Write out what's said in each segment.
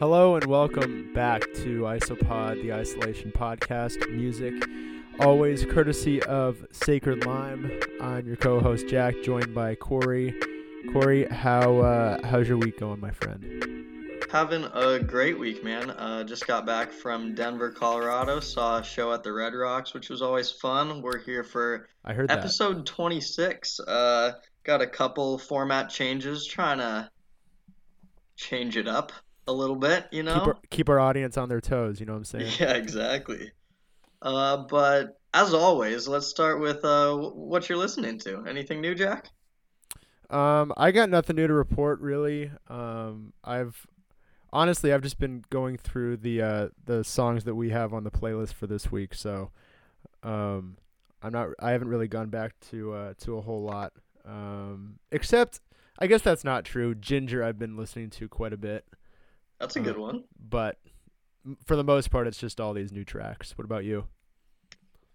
Hello and welcome back to Isopod, the Isolation Podcast. Music, always courtesy of Sacred Lime. I'm your co-host Jack, joined by Correy. Correy, how uh, how's your week going, my friend? Having a great week, man. Uh, just got back from Denver, Colorado. Saw a show at the Red Rocks, which was always fun. We're here for I heard episode that. 26. Uh, got a couple format changes, trying to change it up a little bit, you know? Keep our, keep our audience on their toes, you know what I'm saying? Yeah, exactly. Uh, but as always, let's start with uh, what you're listening to. Anything new, Jack? Um, I got nothing new to report really. Um, I've honestly I've just been going through the uh the songs that we have on the playlist for this week, so um, I'm not I haven't really gone back to uh to a whole lot. Um, except I guess that's not true. Ginger I've been listening to quite a bit. That's a good one. but for the most part, it's just all these new tracks. What about you?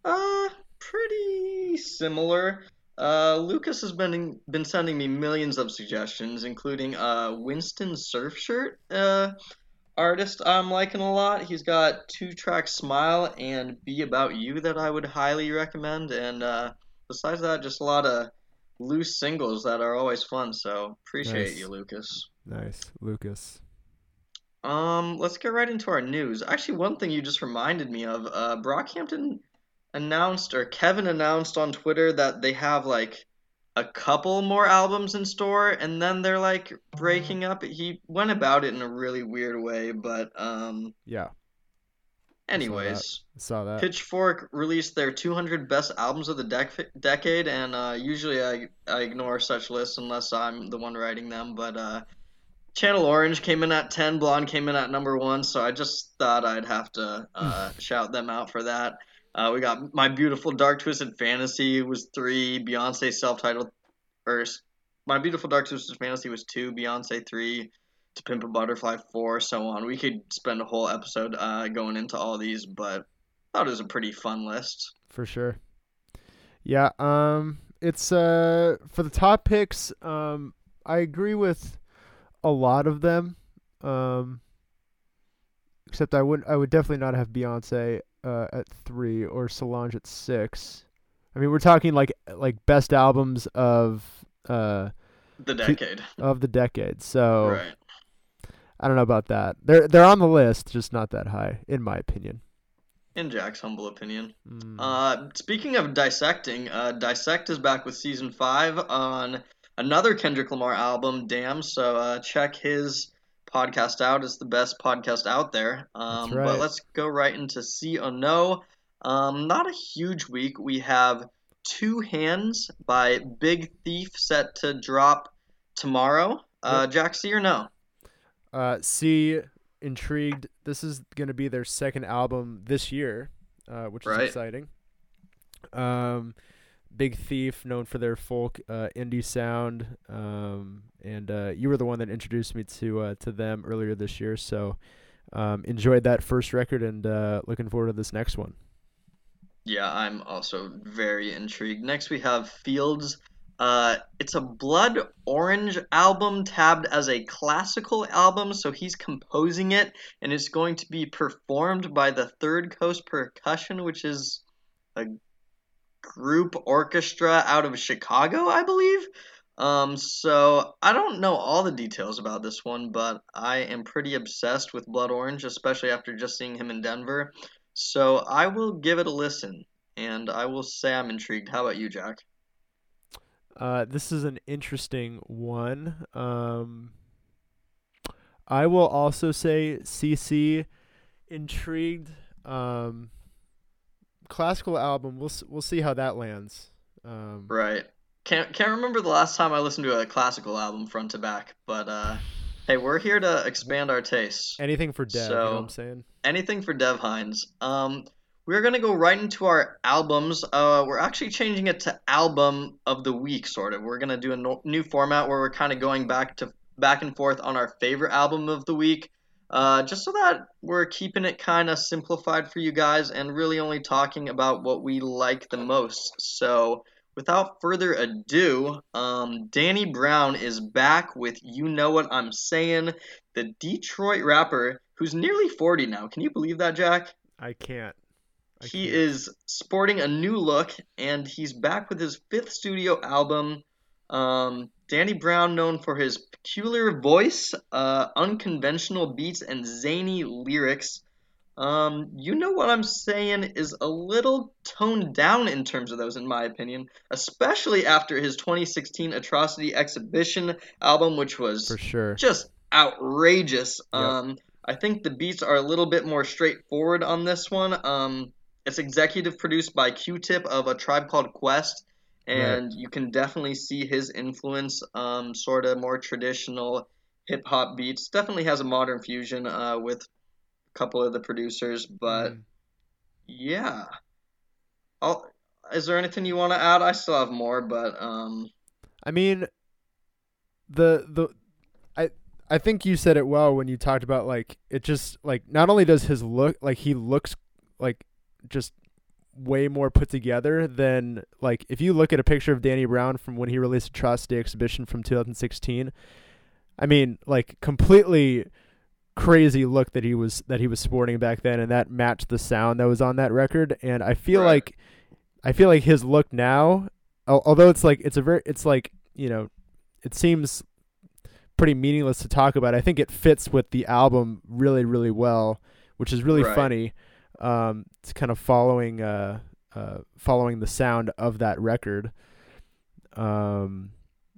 Uh, pretty similar. Uh, Lucas has been been sending me millions of suggestions, including uh Winston Surfshirt, uh, artist I'm liking a lot. He's got two tracks, "Smile" and "Be About You," that I would highly recommend. And uh, besides that, just a lot of loose singles that are always fun. So appreciate Nice. you, Lucas. Nice, Lucas. Um, let's get right into our news. Actually, one thing you just reminded me of, uh, Brockhampton announced, or Kevin announced on Twitter that they have like a couple more albums in store, and then they're like breaking up. He went about it in a really weird way, but um, Yeah, anyways, I saw that. Pitchfork released their 200 best albums of the dec- decade, and uh, usually I, I ignore such lists unless I'm the one writing them. But uh, Channel Orange came in at 10, Blonde came in at number one, so I just thought I'd have to uh, shout them out for that. Uh, we got My Beautiful Dark Twisted Fantasy was three, Beyonce self-titled, or My Beautiful Dark Twisted Fantasy was two, Beyonce three, To Pimp a Butterfly four, so on. We could spend a whole episode uh, going into all these, but thought it was a pretty fun list. for sure. Yeah, um it's uh for the top picks, um I agree with a lot of them. Um except I wouldn't I would definitely not have Beyonce uh at 3 or Solange at 6. I mean, we're talking like like best albums of uh The decade. of the decade. So Right. I don't know about that. They're they're on the list, just not that high in my opinion. In Jack's humble opinion. Mm. Uh, speaking of dissecting, uh, Dissect is back with season five on another Kendrick Lamar album, Damn. So uh, check his podcast out. It's the best podcast out there. Um, right. But let's go right into See or No. Um, not a huge week. We have Two Hands by Big Thief set to drop tomorrow. Uh, Jack, see or no? Uh, see, intrigued. This is gonna be their second album this year, uh, which is Right. exciting. Um, Big Thief, known for their folk uh, indie sound, um, and uh, you were the one that introduced me to uh, to them earlier this year. So, um, enjoyed that first record, and uh, looking forward to this next one. Yeah, I'm also very intrigued. Next, we have Fields. Uh, it's a Blood Orange album tabbed as a classical album, so he's composing it, and it's going to be performed by the Third Coast Percussion, which is a group orchestra out of Chicago, I believe. Um, so I don't know all the details about this one, but I am pretty obsessed with Blood Orange, especially after just seeing him in Denver. So I will give it a listen, and I will say I'm intrigued. How about you, Jack? Uh, this is an interesting one. Um, I will also say CC intrigued. Um, classical album. We'll we'll see how that lands. Um, Right. Can't can't remember the last time I listened to a classical album front to back, but uh, hey, we're here to expand our tastes. anything for Dev. you know what So- I'm saying? anything for Dev Hynes. Um, we're gonna go right into our albums. Uh, we're actually changing it to album of the week, sort of. We're gonna do a no- new format where we're kind of going back to back and forth on our favorite album of the week, uh, just so that we're keeping it kind of simplified for you guys and really only talking about what we like the most. So without further ado, um, Danny Brown is back with You Know What I'm Saying, the Detroit rapper who's nearly 40 now. Can you believe that, Jack? I can't. I he can't. is sporting a new look, and he's back with his fifth studio album. Um, Danny Brown, known for his peculiar voice, uh, unconventional beats, and zany lyrics. Um, you know what I'm saying is a little toned down in terms of those, in my opinion, especially after his 2016 Atrocity Exhibition album, which was for sure. just outrageous. Yep. Um, I think the beats are a little bit more straightforward on this one. Um, it's executive produced by Q-Tip of a tribe called Quest, and you can definitely see his influence. Um, sort of more traditional hip hop beats. Definitely has a modern fusion uh, with a couple of the producers, but Mhm. yeah. I'll, is there anything you want to add? I still have more, but um, I mean, the the I I think you said it well when you talked about like it just like not only does his look like he looks like just way more put together than like if you look at a picture of Danny Brown from when he released Atrocity Exhibition from 2016 I mean like completely crazy look that he was that he was sporting back then and that matched the sound that was on that record and I feel Right. like I feel like his look now although it's like it's a very it's like you know it seems pretty meaningless to talk about. I think it fits with the album really, really well, which is really Right. funny. Um, it's kind of following uh, uh, following the sound of that record. Um,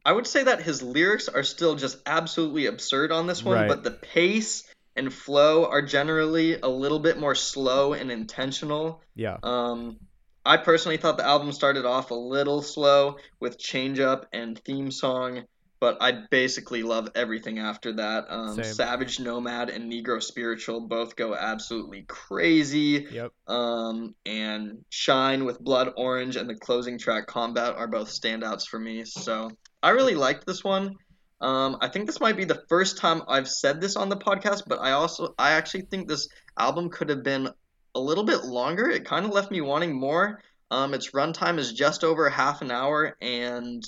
I would say that his lyrics are still just absolutely absurd on this one, Right. but the pace and flow are generally a little bit more slow and intentional. yeah, Um, I personally thought the album started off a little slow with Change Up and theme song, but I basically love everything after that. Um, Savage Nomad and Negro Spiritual both go absolutely crazy. yep, Um, and Shine with Blood Orange and the closing track Combat are both standouts for me. So I really liked this one. Um, I think this might be the first time I've said this on the podcast, but I also I actually think this album could have been a little bit longer. It kind of left me wanting more. Um, its runtime is just over half an hour, and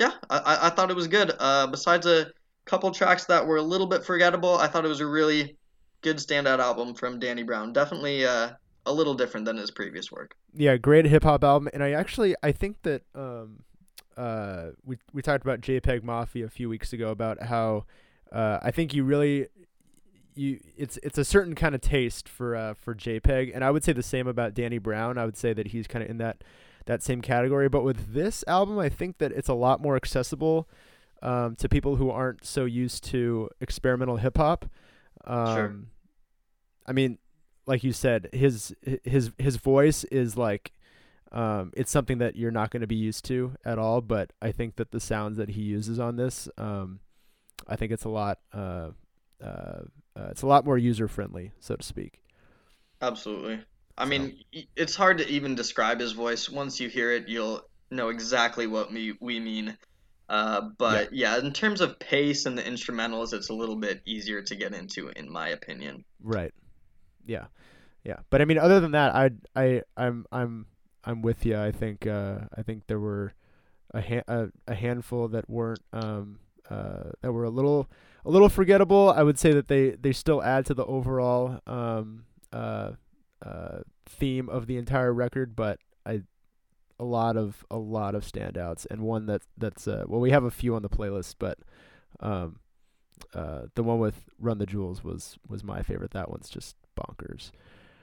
yeah, I, I, thought it was good. Uh, besides a couple tracks that were a little bit forgettable, I thought it was a really good standout album from Danny Brown. Definitely uh, a little different than his previous work. yeah, great hip hop album. And I actually I think that um, uh, we we talked about JPEG Mafia a few weeks ago about how uh, I think you really you it's it's a certain kind of taste for uh, for JPEG, and I would say the same about Danny Brown. I would say that he's kind of in that that same category. But with this album, I think that it's a lot more accessible um, to people who aren't so used to experimental hip hop. Um, Sure. I mean, like you said, his his his voice is like. Um, it's something that you're not going to be used to at all, but I think that the sounds that he uses on this, um, I think it's a lot, uh, uh, uh, it's a lot more user friendly, so to speak. Absolutely. I mean, it's hard to even describe his voice. Once you hear it, you'll know exactly what we, we mean. Uh, but yeah. in terms of pace and the instrumentals, it's a little bit easier to get into, in my opinion. Right. Yeah. Yeah. But I mean, other than that, I, I, I'm, I'm, I'm with you. I think, uh, I think there were a, ha- a, a handful that weren't, um, uh, that were a little, a little forgettable. I would say that they, they still add to the overall, um, uh, uh, theme of the entire record, but I, a lot of, a lot of standouts and one that, that's, uh, well, we have a few on the playlist, but, um, uh, the one with Run the Jewels was was my favorite. That one's just bonkers.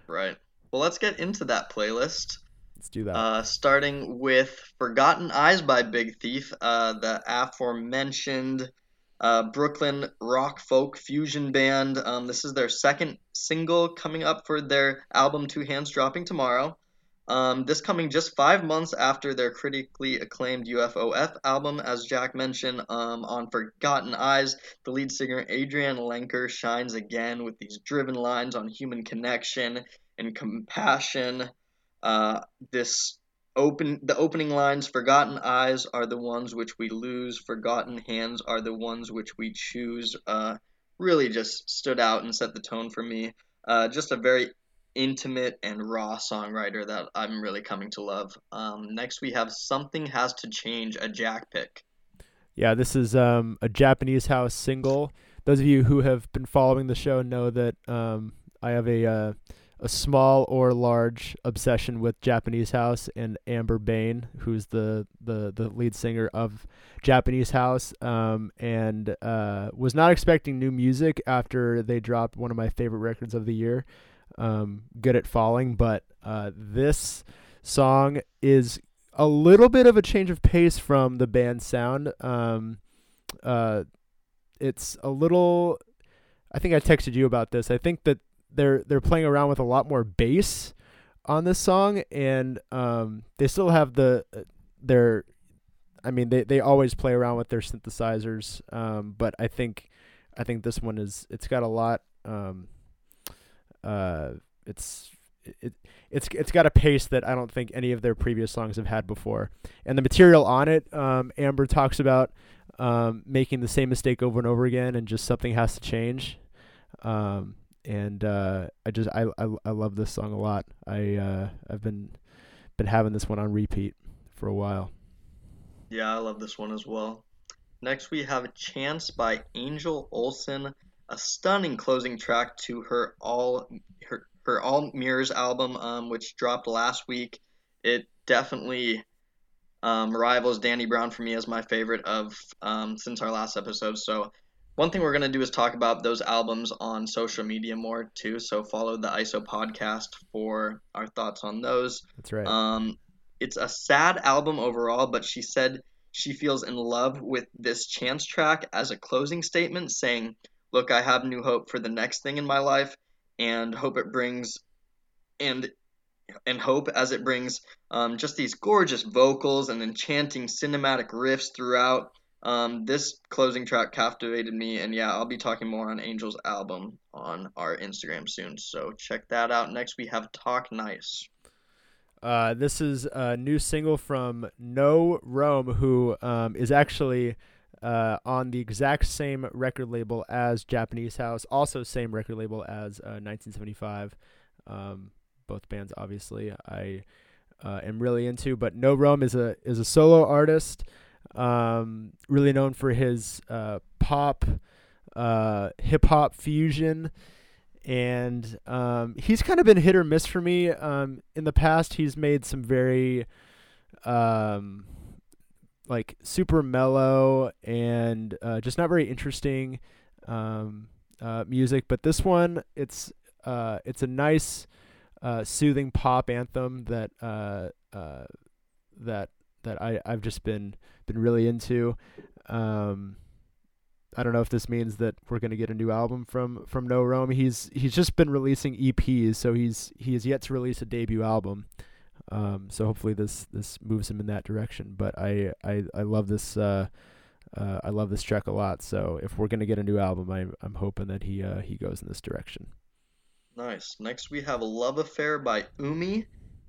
Right. Well, let's get into that playlist. Let's do that. Uh, starting with Forgotten Eyes by Big Thief, uh, the aforementioned uh, Brooklyn rock folk fusion band. Um, this is their second single coming up for their album Two Hands dropping tomorrow. Um, this coming just five months after their critically acclaimed UFOF album, as Jack mentioned, um, on Forgotten Eyes, the lead singer Adrianne Lenker shines again with these driven lines on human connection and compassion. Uh, this open the opening lines forgotten eyes are the ones which we lose forgotten hands are the ones which we choose uh, really just stood out and set the tone for me uh, just a very intimate and raw songwriter that I'm really coming to love. Um, next, we have Something Has to Change, a Jack pick. Yeah, this is um, a Japanese house single. Those of you who have been following the show know that um, I have a uh, a small or large obsession with Japanese house and Amber Bain, who's the the, the lead singer of Japanese house, um, and uh, was not expecting new music after they dropped one of my favorite records of the year, um, "Good at Falling." But uh, this song is a little bit of a change of pace from the band's sound. Um, uh, it's a little. I think I texted you about this. I think that they're they're playing around with a lot more bass on this song, and um, they still have the uh, their. I mean, they, they always play around with their synthesizers, um, but I think I think this one is it's got a lot. Um, uh, it's it, it's it's got a pace that I don't think any of their previous songs have had before, and the material on it. Um, Amber talks about um, making the same mistake over and over again, and just something has to change. Um, and uh, I just I, I I love this song a lot. I uh, I've been been having this one on repeat for a while. Yeah, I love this one as well. Next, we have Chance by Angel Olsen, a stunning closing track to her all her her All Mirrors album, um, which dropped last week. It definitely um, rivals Danny Brown for me as my favorite of um, since our last episode. So one thing we're going to do is talk about those albums on social media more too. So follow the ISO podcast for our thoughts on those. That's right. Um, it's a sad album overall, but she said she feels in love with this chance track as a closing statement, saying, Look, I have new hope for the next thing in my life and hope it brings and and hope as it brings um, just these gorgeous vocals and enchanting cinematic riffs throughout um, this closing track captivated me, and yeah, I'll be talking more on Angel's album on our Instagram soon. So check that out. Next, we have Talk Nice. Uh, this is a new single from No Rome, who um, is actually uh, on the exact same record label as Japanese House, also same record label as uh, 1975. Um, both bands, obviously, I uh, am really into. But No Rome is a is a solo artist um, really known for his uh, pop, uh, hip hop fusion. And um, he's kind of been hit or miss for me. Um, in the past, he's made some very, um, like super mellow and uh, just not very interesting um, uh, music. But this one, it's uh, it's a nice, uh, soothing pop anthem that that that I I've just been been really into. Um, I don't know if this means that we're to get a new album from from No Rome. He's he's just been releasing EPs, so he's he has yet to release a debut album. Um, so hopefully this this moves him in that direction. But I I, I love this uh, uh, I love this track a lot. So if we're to get a new album, I'm I'm hoping that he uh, he goes in this direction. Nice. Next we have a Love Affair by Umi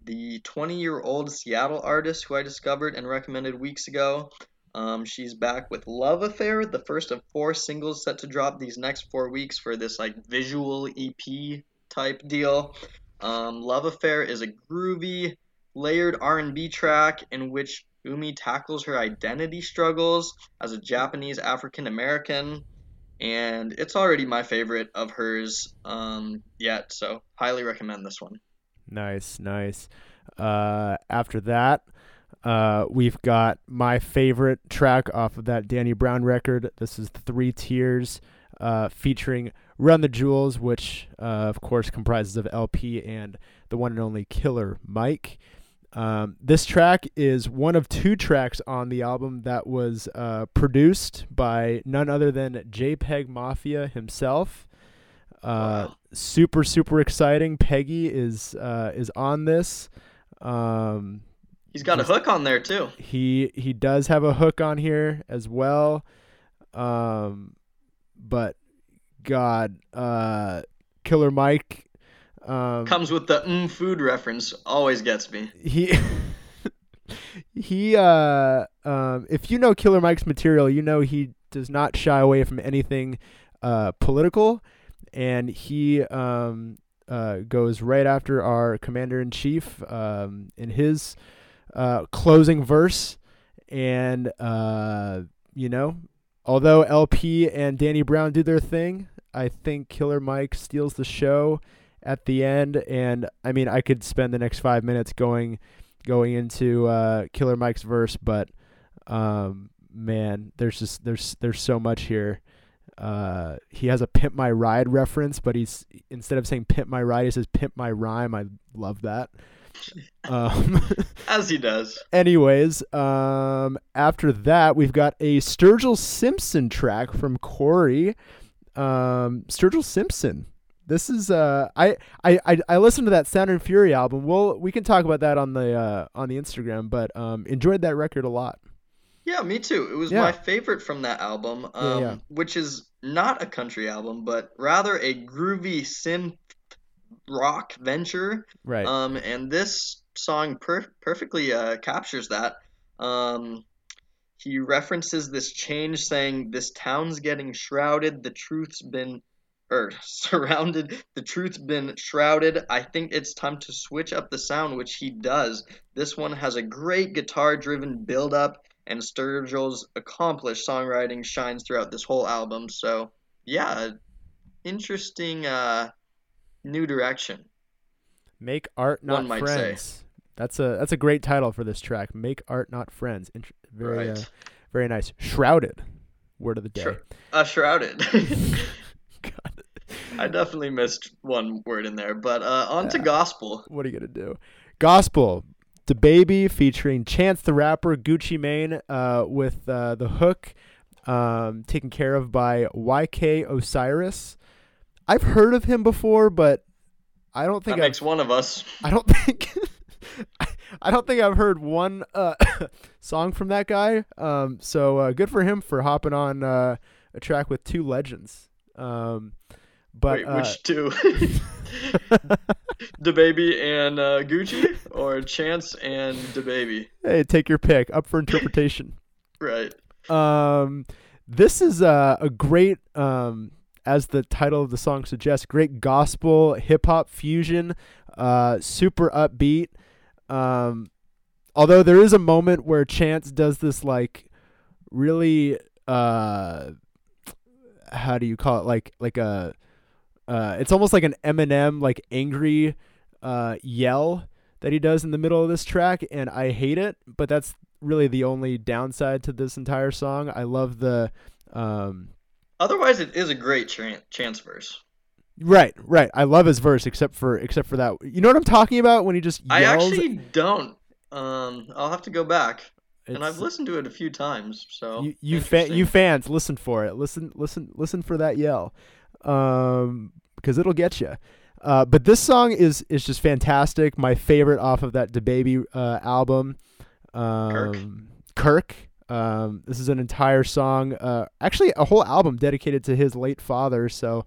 the 20 year old Seattle artist who I discovered and recommended weeks ago. Um, she's back with Love Affair, the first of four singles set to drop these next four weeks for this like visual EP type deal. Um, Love Affair is a groovy, layered R&B track in which Umi tackles her identity struggles as a Japanese African American, and it's already my favorite of hers um, yet. So highly recommend this one. Nice, nice. Uh, after that, uh, we've got my favorite track off of that Danny Brown record. This is Three Tears, uh, featuring Run the Jewels, which uh, of course comprises of El-P and the one and only Killer Mike. Um, this track is one of two tracks on the album that was uh, produced by none other than JPEG Mafia himself. Uh, wow. Super super exciting. Peggy is uh, is on this. Um, He's got just, a hook on there too. He he does have a hook on here as well. Um, but God, uh, Killer Mike um, comes with the mm food reference. Always gets me. He. he uh um if you know Killer Mike's material, you know he does not shy away from anything uh political and he um, uh, goes right after our commander in chief um, in his uh, closing verse, and uh, you know, although El-P and Danny Brown do their thing, I think Killer Mike steals the show at the end. And I mean, I could spend the next five minutes going going into uh, Killer Mike's verse, but um, man, there's just there's there's so much here. Uh, he has a "Pimp My Ride" reference, but he's instead of saying "Pimp My Ride," he says "Pimp My Rhyme." I love that. Um, As he does. anyways, um, after that, we've got a Sturgill Simpson track from Correy. Um, Sturgill Simpson. This is uh, I, I I I listened to that Sound and Fury album. Well, we can talk about that on the uh, on the Instagram, but um, enjoyed that record a lot. Yeah, me too. It was Yeah. my favorite from that album, um, yeah. which is not a country album, but rather a groovy synth rock venture. Right. Um, and this song per- perfectly uh, captures that. Um, he references this change, saying, "This town's getting shrouded. The truth's been, or surrounded. The truth's been shrouded. I think it's time to switch up the sound, which he does. This one has a great guitar-driven build-up, and Sturgill's accomplished songwriting shines throughout this whole album. So, yeah, interesting uh, new direction. Make art not might say. friends. That's a that's a great title for this track. Make art not friends. Int- very Right. uh, very nice. Shrouded. Word of the day. Sure. Uh, shrouded. I definitely missed one word in there, but uh, on to gospel. what are you gonna do? Gospel. DaBaby featuring Chance the Rapper, Gucci Mane, uh, with uh, the hook um, taken care of by YK Osiris. I've heard of him before, but I don't That think I've makes one of us. I don't think I don't think I've heard one uh, song from that guy. Um, so uh, good for him for hopping on uh, a track with two legends. Um, but Wait, uh, which two? DaBaby and uh, Gucci, or Chance and DaBaby? hey, take your pick. Up for interpretation. Right. um, this is uh, a great, um, as the title of the song suggests, great gospel hip hop fusion. Uh, super upbeat. Um, although there is a moment where Chance does this like really uh, how do you call it like like a uh, it's almost like an Eminem like angry uh, yell that he does in the middle of this track, and I hate it. But that's really the only downside to this entire song. I love the um, Otherwise, it is a great chan- Chance verse. right, right. I love his verse, except for except for that. You know what I'm talking about when he just yells. I actually don't. Um, I'll have to go back, and I've listened to it a few times. So you you, fa- you fans listen for it listen listen listen for that yell um because it'll get you uh, but this song is is just fantastic. My favorite off of that DaBaby uh, album um kirk. Um this is an entire song uh actually a whole album dedicated to his late father. So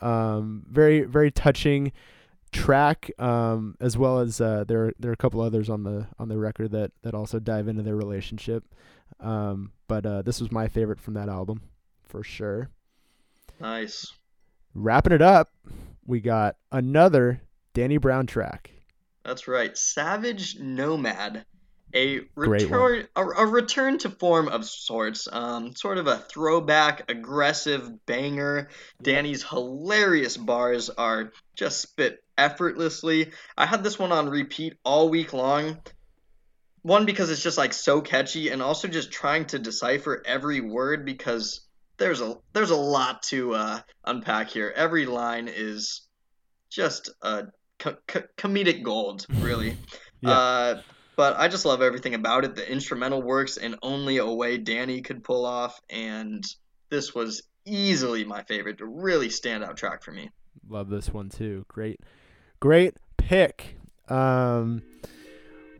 um very very touching track um as well as uh there there are a couple others on the on the record that that also dive into their relationship. Um, but uh, this was my favorite from that album for sure. nice. Wrapping it up, we got another Danny Brown track. That's right. Savage Nomad. A return a, a return to form of sorts. Um sort of a throwback aggressive banger. Danny's hilarious bars are just spit effortlessly. I had this one on repeat all week long. One because it's just like so catchy and also just trying to decipher every word because there's a there's a lot to uh, unpack here. Every line is just a co- co- comedic gold, really. Yeah. Uh, but I just love everything about it. The instrumental works in only a way Danny could pull off, and this was easily my favorite, a really standout track for me. Love this one too. Great, great pick. Um,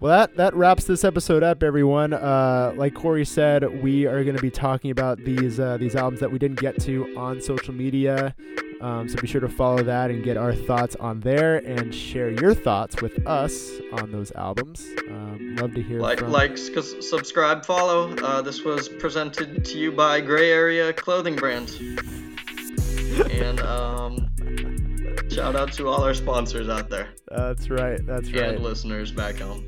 well, that that wraps this episode up, everyone. Uh, like Correy said, we are going to be talking about these uh, these albums that we didn't get to on social media. Um, so be sure to follow that and get our thoughts on there, and share your thoughts with us on those albums. Um, love to hear Like, from like, s- subscribe, follow. Uh, this was presented to you by Gray Area Clothing Brand. and um, Shout out to all our sponsors out there That's right. That's right. and listeners back home.